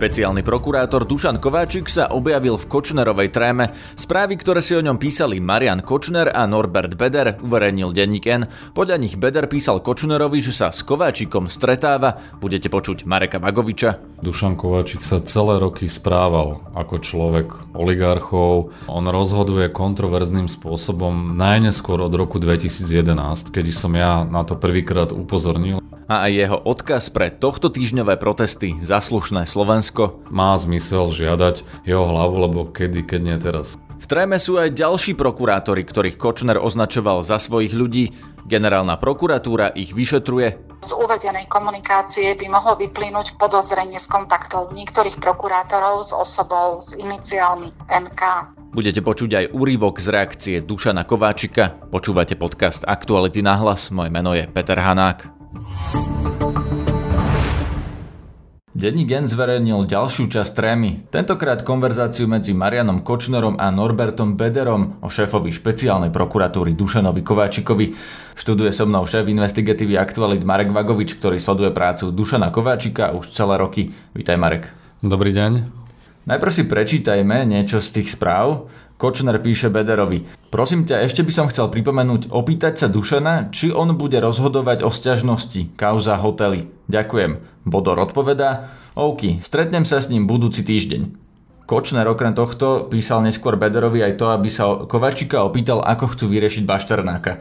Špeciálny prokurátor Dušan Kováčik sa objavil v Kočnerovej tréme. Správy, ktoré si o ňom písali Marian Kočner a Norbert Beder, uverejnil denník N. Podľa nich Beder písal Kočnerovi, že sa s Kováčikom stretáva. Budete počuť Mareka Vagoviča. Dušan Kováčik sa celé roky správal ako človek oligarchov. On rozhoduje kontroverzným spôsobom najneskôr od roku 2011, kedy som ja na to prvýkrát upozornil a aj jeho odkaz pre tohto týždňové protesty Zaslušné Slovensko. Má zmysel žiadať jeho hlavu, lebo kedy, keď nie teraz. V tréme sú aj ďalší prokurátori, ktorých Kočner označoval za svojich ľudí. Generálna prokuratúra ich vyšetruje. Z uvedenej komunikácie by mohlo vyplynúť podozrenie z kontaktov niektorých prokurátorov s osobou s iniciálmi NK. Budete počuť aj úryvok z reakcie Dušana Kováčika. Počúvate podcast Aktuality na hlas. Moje meno je Peter Hanák. Denní Gen zverejnil ďalšiu časť trémy, tentokrát konverzáciu medzi Marianom Kočnerom a Norbertom Bederom o šéfovi špeciálnej prokuratúry Dušanovi Kováčikovi. Študuje so mnou šéf investigatívy Aktualit Marek Vagovič, ktorý sleduje prácu Dušana Kováčika už celé roky. Vítaj Marek. Dobrý deň. Najprv si prečítajme niečo z tých správ. Kočner píše Bederovi. Prosím ťa, ešte by som chcel pripomenúť, opýtať sa Dušana, či on bude rozhodovať o sťažnosti, kauza hotely. Ďakujem. Bodor odpovedá, OK, stretnem sa s ním budúci týždeň. Kočner okrem tohto písal neskôr Bederovi aj to, aby sa Kovačika opýtal, ako chcú vyriešiť Bašternáka.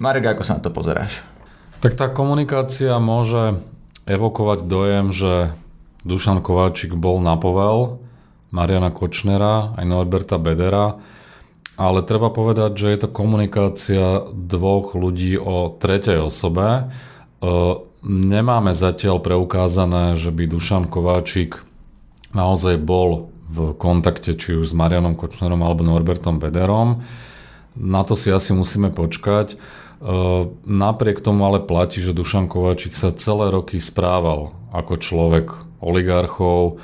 Marek, ako sa na to pozeráš? Tak tá komunikácia môže evokovať dojem, že Dušan Kováčik bol na povel, Mariana Kočnera, aj Norberta Bedera, ale treba povedať, že je to komunikácia dvoch ľudí o tretej osobe. E, nemáme zatiaľ preukázané, že by Dušan Kováčik naozaj bol v kontakte či už s Marianom Kočnerom alebo Norbertom Bederom. Na to si asi musíme počkať. E, napriek tomu ale platí, že Dušan Kováčik sa celé roky správal ako človek oligarchov,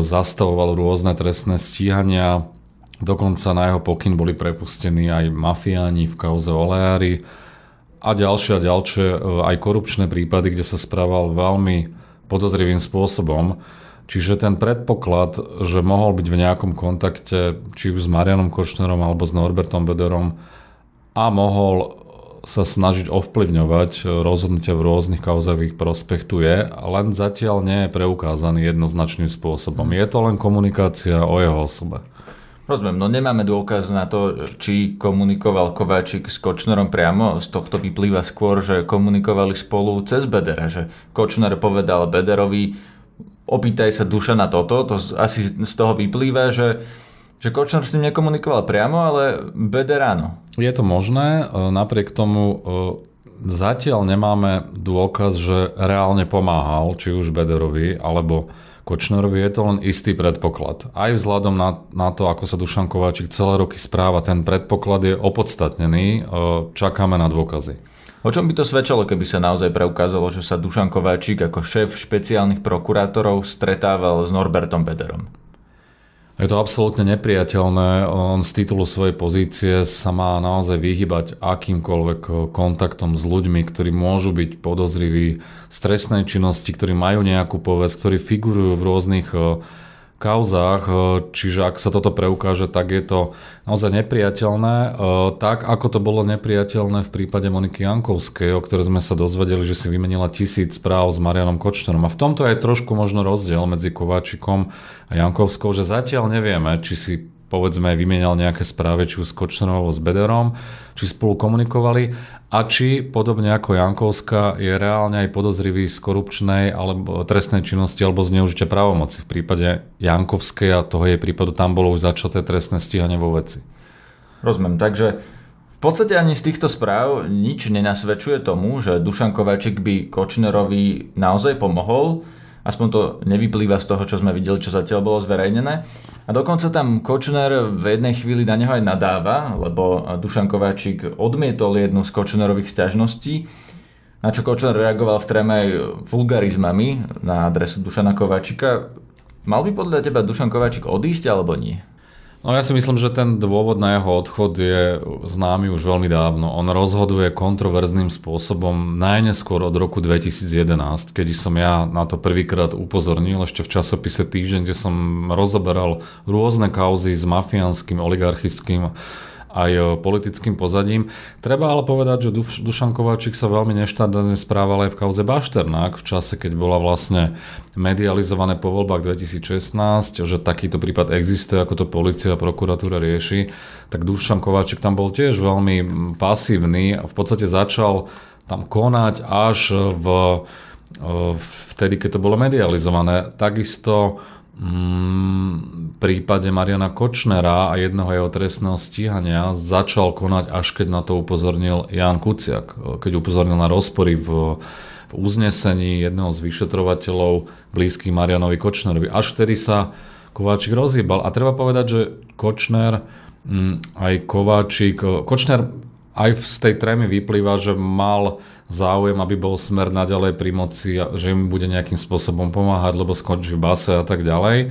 zastavoval rôzne trestné stíhania, dokonca na jeho pokyn boli prepustení aj mafiáni v kauze Oleári a ďalšie a ďalšie e, aj korupčné prípady, kde sa správal veľmi podozrivým spôsobom. Čiže ten predpoklad, že mohol byť v nejakom kontakte či už s Marianom Kočnerom alebo s Norbertom Bederom a mohol sa snažiť ovplyvňovať rozhodnutia v rôznych kauzových prospech tu je, len zatiaľ nie je preukázaný jednoznačným spôsobom. Je to len komunikácia o jeho osobe. Rozumiem, no nemáme dôkaz na to, či komunikoval Kováčik s Kočnerom priamo. Z tohto vyplýva skôr, že komunikovali spolu cez Bedera, že Kočner povedal Bederovi, opýtaj sa duša na toto, to asi z toho vyplýva, že že Kočner s ním nekomunikoval priamo, ale Beder áno. Je to možné, e, napriek tomu e, zatiaľ nemáme dôkaz, že reálne pomáhal, či už Bederovi, alebo Kočnerovi je to len istý predpoklad. Aj vzhľadom na, na to, ako sa Dušan Kováčik celé roky správa, ten predpoklad je opodstatnený, e, čakáme na dôkazy. O čom by to svedčalo, keby sa naozaj preukázalo, že sa Dušan Kováčik ako šéf špeciálnych prokurátorov stretával s Norbertom Bederom? Je to absolútne nepriateľné. On z titulu svojej pozície sa má naozaj vyhybať akýmkoľvek kontaktom s ľuďmi, ktorí môžu byť podozriví z trestnej činnosti, ktorí majú nejakú povesť, ktorí figurujú v rôznych kauzách, e, čiže ak sa toto preukáže, tak je to naozaj nepriateľné. E, tak ako to bolo nepriateľné v prípade Moniky Jankovskej, o ktorej sme sa dozvedeli, že si vymenila tisíc správ s Marianom Kočnerom. A v tomto je trošku možno rozdiel medzi Kováčikom a Jankovskou, že zatiaľ nevieme, či si povedzme vymenal nejaké správy, či už s Kočnerom alebo s Bederom, či spolu komunikovali a či podobne ako Jankovská je reálne aj podozrivý z korupčnej alebo trestnej činnosti alebo zneužitia právomoci. V prípade Jankovskej a toho jej prípadu tam bolo už začaté trestné stíhanie vo veci. Rozumiem, takže v podstate ani z týchto správ nič nenasvedčuje tomu, že Dušan Kováčik by Kočnerovi naozaj pomohol, Aspoň to nevyplýva z toho, čo sme videli, čo zatiaľ bolo zverejnené. A dokonca tam Kočner v jednej chvíli na neho aj nadáva, lebo Dušan Kováčik odmietol jednu z Kočnerových sťažností, na čo Kočner reagoval v tréme aj vulgarizmami na adresu Dušana Kováčika. Mal by podľa teba Dušan Kováčik odísť alebo nie? No ja si myslím, že ten dôvod na jeho odchod je známy už veľmi dávno. On rozhoduje kontroverzným spôsobom najneskôr od roku 2011, keď som ja na to prvýkrát upozornil ešte v časopise Týždeň, kde som rozoberal rôzne kauzy s mafiánskym, oligarchickým aj e, politickým pozadím. Treba ale povedať, že Dušan Kováčik sa veľmi neštandardne správal aj v kauze Bašternák v čase, keď bola vlastne medializované po voľbách 2016, že takýto prípad existuje, ako to policia a prokuratúra rieši, tak Dušan Kováčik tam bol tiež veľmi pasívny a v podstate začal tam konať až v, e, vtedy, keď to bolo medializované. Takisto v prípade Mariana Kočnera a jedného jeho trestného stíhania začal konať, až keď na to upozornil Jan Kuciak. Keď upozornil na rozpory v, v uznesení jedného z vyšetrovateľov blízkych Marianovi Kočnerovi. Až vtedy sa Kováčik rozhýbal. A treba povedať, že Kočner aj Kováčik... Kočner aj z tej trémy vyplýva, že mal záujem, aby bol smer naďalej pri moci, že im bude nejakým spôsobom pomáhať, lebo skončí v base a tak ďalej. E,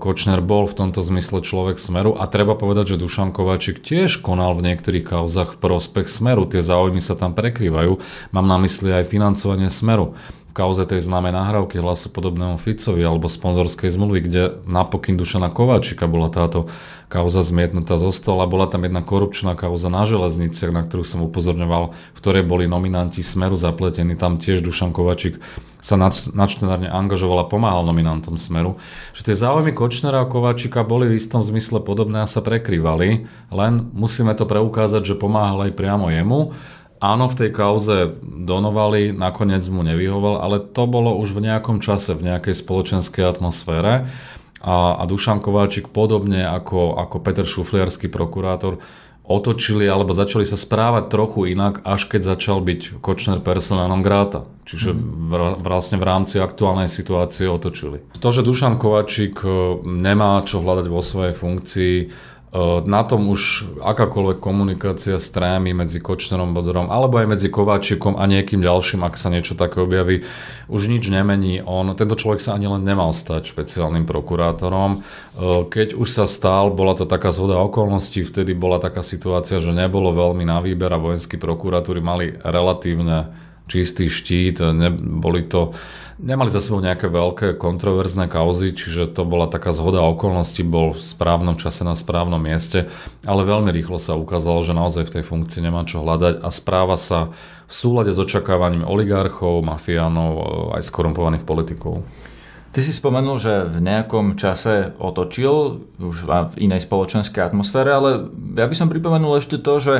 Kočner bol v tomto zmysle človek smeru a treba povedať, že Dušan Kovačik tiež konal v niektorých kauzach v prospech smeru. Tie záujmy sa tam prekrývajú. Mám na mysli aj financovanie smeru v kauze tej známej nahrávky hlasu podobného Ficovi alebo sponzorskej zmluvy, kde napokyn Dušana Kováčika bola táto kauza zmietnutá zo stola. Bola tam jedna korupčná kauza na železniciach, na ktorú som upozorňoval, v ktorej boli nominanti Smeru zapletení. Tam tiež Dušan Kováčik sa nadštandardne angažoval a pomáhal nominantom Smeru. Že tie záujmy Kočnera a Kováčika boli v istom zmysle podobné a sa prekrývali, len musíme to preukázať, že pomáhal aj priamo jemu Áno, v tej kauze donovali, nakoniec mu nevyhoval, ale to bolo už v nejakom čase, v nejakej spoločenskej atmosfére. A, a Dušan Kováčik podobne ako, ako Peter Šufliarský prokurátor otočili alebo začali sa správať trochu inak, až keď začal byť Kočner personálnom gráta. Čiže v, vlastne v rámci aktuálnej situácie otočili. To, že Dušan Kováčik e, nemá čo hľadať vo svojej funkcii, na tom už akákoľvek komunikácia s trámy medzi Kočnerom Bodorom alebo aj medzi Kováčikom a niekým ďalším, ak sa niečo také objaví, už nič nemení. On, tento človek sa ani len nemal stať špeciálnym prokurátorom. Keď už sa stal, bola to taká zhoda okolností, vtedy bola taká situácia, že nebolo veľmi na výber a vojenskí prokuratúry mali relatívne čistý štít, neboli to Nemali za sebou nejaké veľké kontroverzné kauzy, čiže to bola taká zhoda okolností, bol v správnom čase na správnom mieste, ale veľmi rýchlo sa ukázalo, že naozaj v tej funkcii nemá čo hľadať a správa sa v súlade s očakávaním oligarchov, mafiánov, aj skorumpovaných politikov. Ty si spomenul, že v nejakom čase otočil, už v inej spoločenskej atmosfére, ale ja by som pripomenul ešte to, že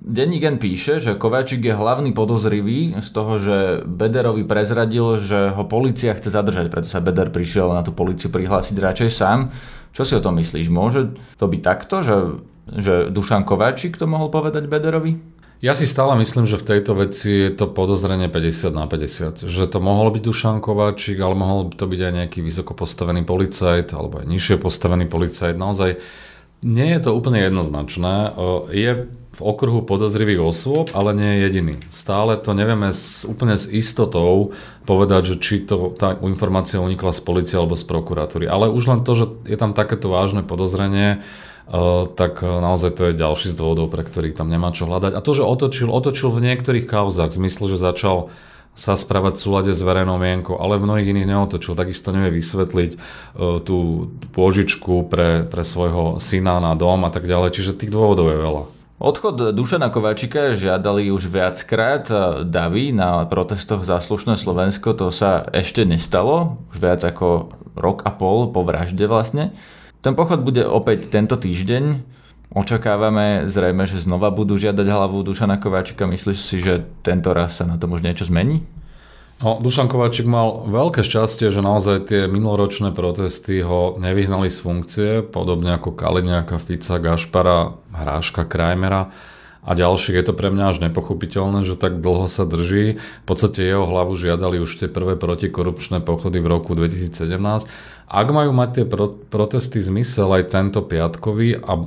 Denní gen píše, že Kováčik je hlavný podozrivý z toho, že Bederovi prezradil, že ho policia chce zadržať, preto sa Beder prišiel na tú policiu prihlásiť radšej sám. Čo si o tom myslíš? Môže to byť takto, že, že Dušan Kováčik to mohol povedať Bederovi? Ja si stále myslím, že v tejto veci je to podozrenie 50 na 50. Že to mohol byť Dušan Kováčik, ale mohol to byť aj nejaký vysoko postavený policajt alebo aj nižšie postavený policajt. Naozaj nie je to úplne jednoznačné. Je v okruhu podozrivých osôb, ale nie je jediný. Stále to nevieme s, úplne s istotou povedať, že či to, tá informácia unikla z policie alebo z prokuratúry. Ale už len to, že je tam takéto vážne podozrenie, Uh, tak naozaj to je ďalší z dôvodov, pre ktorých tam nemá čo hľadať. A to, že otočil, otočil v niektorých kauzach, v zmysle, že začal sa správať v súlade s verejnou mienkou, ale v mnohých iných neotočil. Takisto nevie vysvetliť uh, tú pôžičku pre, pre svojho syna na dom a tak ďalej. Čiže tých dôvodov je veľa. Odchod Dušana Kováčika žiadali už viackrát davy na protestoch za slušné Slovensko. To sa ešte nestalo, už viac ako rok a pol po vražde vlastne. Ten pochod bude opäť tento týždeň. Očakávame zrejme, že znova budú žiadať hlavu Dušana Kováčika. Myslíš si, že tento raz sa na tom už niečo zmení? No, Dušan Kováčik mal veľké šťastie, že naozaj tie minuloročné protesty ho nevyhnali z funkcie, podobne ako Kaliňáka, Fica, Gašpara, Hráška, Krajmera. a ďalších. Je to pre mňa až nepochopiteľné, že tak dlho sa drží. V podstate jeho hlavu žiadali už tie prvé protikorupčné pochody v roku 2017. Ak majú mať tie pro- protesty zmysel aj tento piatkový a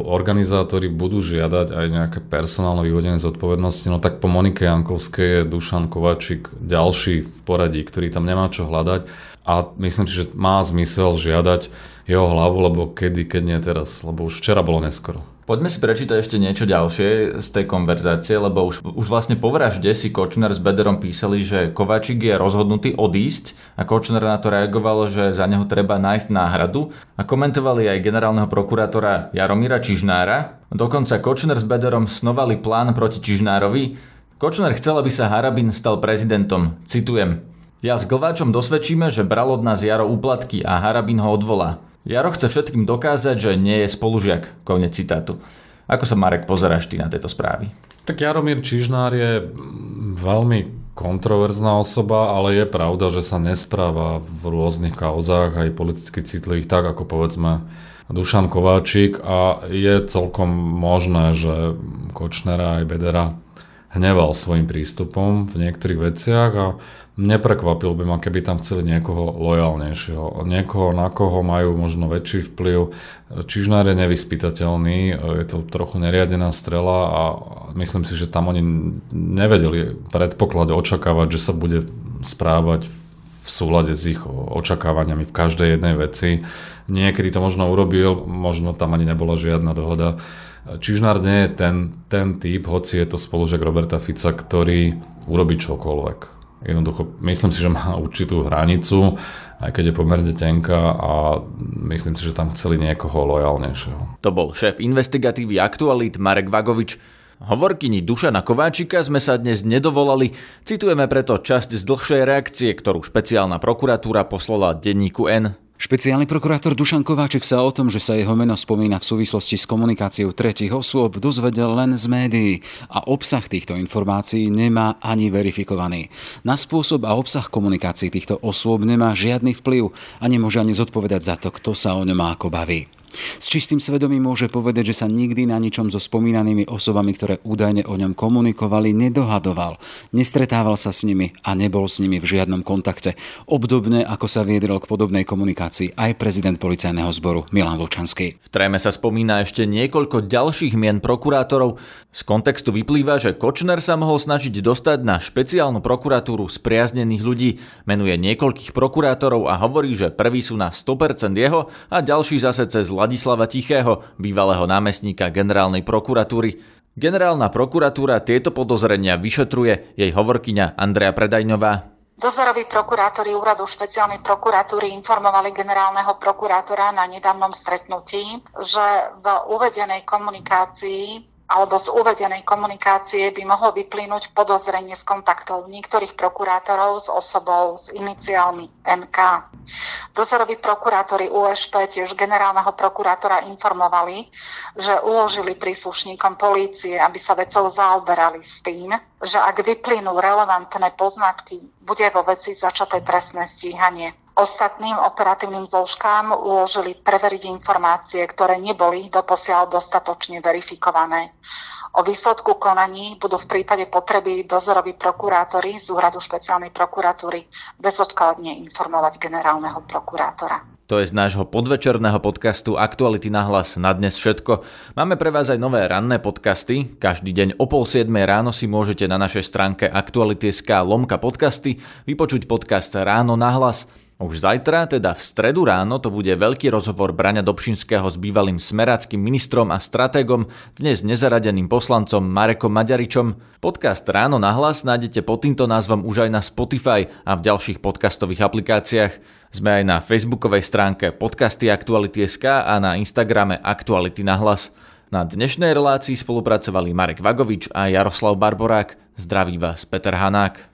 organizátori budú žiadať aj nejaké personálne vyvodenie zodpovednosti, no tak po Monike Jankovskej je Dušan Kovačík ďalší v poradí, ktorý tam nemá čo hľadať a myslím si, že má zmysel žiadať jeho hlavu, lebo kedy, keď nie teraz, lebo už včera bolo neskoro. Poďme si prečítať ešte niečo ďalšie z tej konverzácie, lebo už, už vlastne po vražde si Kočner s Bederom písali, že Kovačik je rozhodnutý odísť a Kočner na to reagoval, že za neho treba nájsť náhradu a komentovali aj generálneho prokurátora Jaromíra Čižnára. Dokonca Kočner s Bederom snovali plán proti Čižnárovi. Kočner chcel, aby sa Harabin stal prezidentom. Citujem. Ja s Glváčom dosvedčíme, že bral od nás Jaro úplatky a Harabin ho odvolá. Jaro chce všetkým dokázať, že nie je spolužiak. Konec citátu. Ako sa Marek pozeráš ty na tieto správy? Tak Jaromír Čižnár je veľmi kontroverzná osoba, ale je pravda, že sa nespráva v rôznych kauzách, aj politicky citlivých, tak ako povedzme Dušan Kováčik a je celkom možné, že Kočnera aj Bedera hneval svojim prístupom v niektorých veciach a Neprekvapil by ma, keby tam chceli niekoho lojálnejšieho. Niekoho, na koho majú možno väčší vplyv. Čižnár je nevyspytateľný, je to trochu neriadená strela a myslím si, že tam oni nevedeli predpoklad očakávať, že sa bude správať v súlade s ich očakávaniami v každej jednej veci. Niekedy to možno urobil, možno tam ani nebola žiadna dohoda. Čižnár nie je ten, ten typ, hoci je to spolužiak Roberta Fica, ktorý urobí čokoľvek Jednoducho, myslím si, že má určitú hranicu, aj keď je pomerne tenká a myslím si, že tam chceli niekoho lojálnejšieho. To bol šéf investigatívy Aktualit Marek Vagovič. Hovorkyni Dušana Kováčika sme sa dnes nedovolali, citujeme preto časť z dlhšej reakcie, ktorú špeciálna prokuratúra poslala denníku N. Špeciálny prokurátor Dušan Kováček sa o tom, že sa jeho meno spomína v súvislosti s komunikáciou tretich osôb, dozvedel len z médií a obsah týchto informácií nemá ani verifikovaný. Na spôsob a obsah komunikácií týchto osôb nemá žiadny vplyv a nemôže ani zodpovedať za to, kto sa o ňom ako baví. S čistým svedomím môže povedať, že sa nikdy na ničom so spomínanými osobami, ktoré údajne o ňom komunikovali, nedohadoval. Nestretával sa s nimi a nebol s nimi v žiadnom kontakte. Obdobne ako sa viedril k podobnej komunikácii aj prezident policajného zboru Milan Lučanský. V tréme sa spomína ešte niekoľko ďalších mien prokurátorov. Z kontextu vyplýva, že Kočner sa mohol snažiť dostať na špeciálnu prokuratúru spriaznených ľudí. Menuje niekoľkých prokurátorov a hovorí, že prvý sú na 100% jeho a ďalší zase cez Ladislava Tichého, bývalého námestníka generálnej prokuratúry. Generálna prokuratúra tieto podozrenia vyšetruje jej hovorkyňa Andrea Predajňová. Dozoroví prokurátori úradu špeciálnej prokuratúry informovali generálneho prokurátora na nedávnom stretnutí, že v uvedenej komunikácii alebo z uvedenej komunikácie by mohlo vyplynúť podozrenie z kontaktov niektorých prokurátorov s osobou s iniciálmi MK. Dozoroví prokurátori USP tiež generálneho prokurátora informovali, že uložili príslušníkom polície, aby sa vecou zaoberali s tým, že ak vyplynú relevantné poznatky, bude vo veci začaté trestné stíhanie. Ostatným operatívnym zložkám uložili preveriť informácie, ktoré neboli doposiaľ dostatočne verifikované. O výsledku konaní budú v prípade potreby dozoroví prokurátori z úradu špeciálnej prokuratúry bezodkladne informovať generálneho prokurátora. To je z nášho podvečerného podcastu Aktuality na hlas na dnes všetko. Máme pre vás aj nové ranné podcasty. Každý deň o pol 7 ráno si môžete na našej stránke Aktuality.sk lomka podcasty vypočuť podcast Ráno na hlas. Už zajtra, teda v stredu ráno, to bude veľký rozhovor Braňa Dobšinského s bývalým smerackým ministrom a stratégom, dnes nezaradeným poslancom Marekom Maďaričom. Podcast Ráno na hlas nájdete pod týmto názvom už aj na Spotify a v ďalších podcastových aplikáciách. Sme aj na facebookovej stránke podcasty Aktuality.sk a na Instagrame Aktuality na hlas. Na dnešnej relácii spolupracovali Marek Vagovič a Jaroslav Barborák. Zdraví vás Peter Hanák.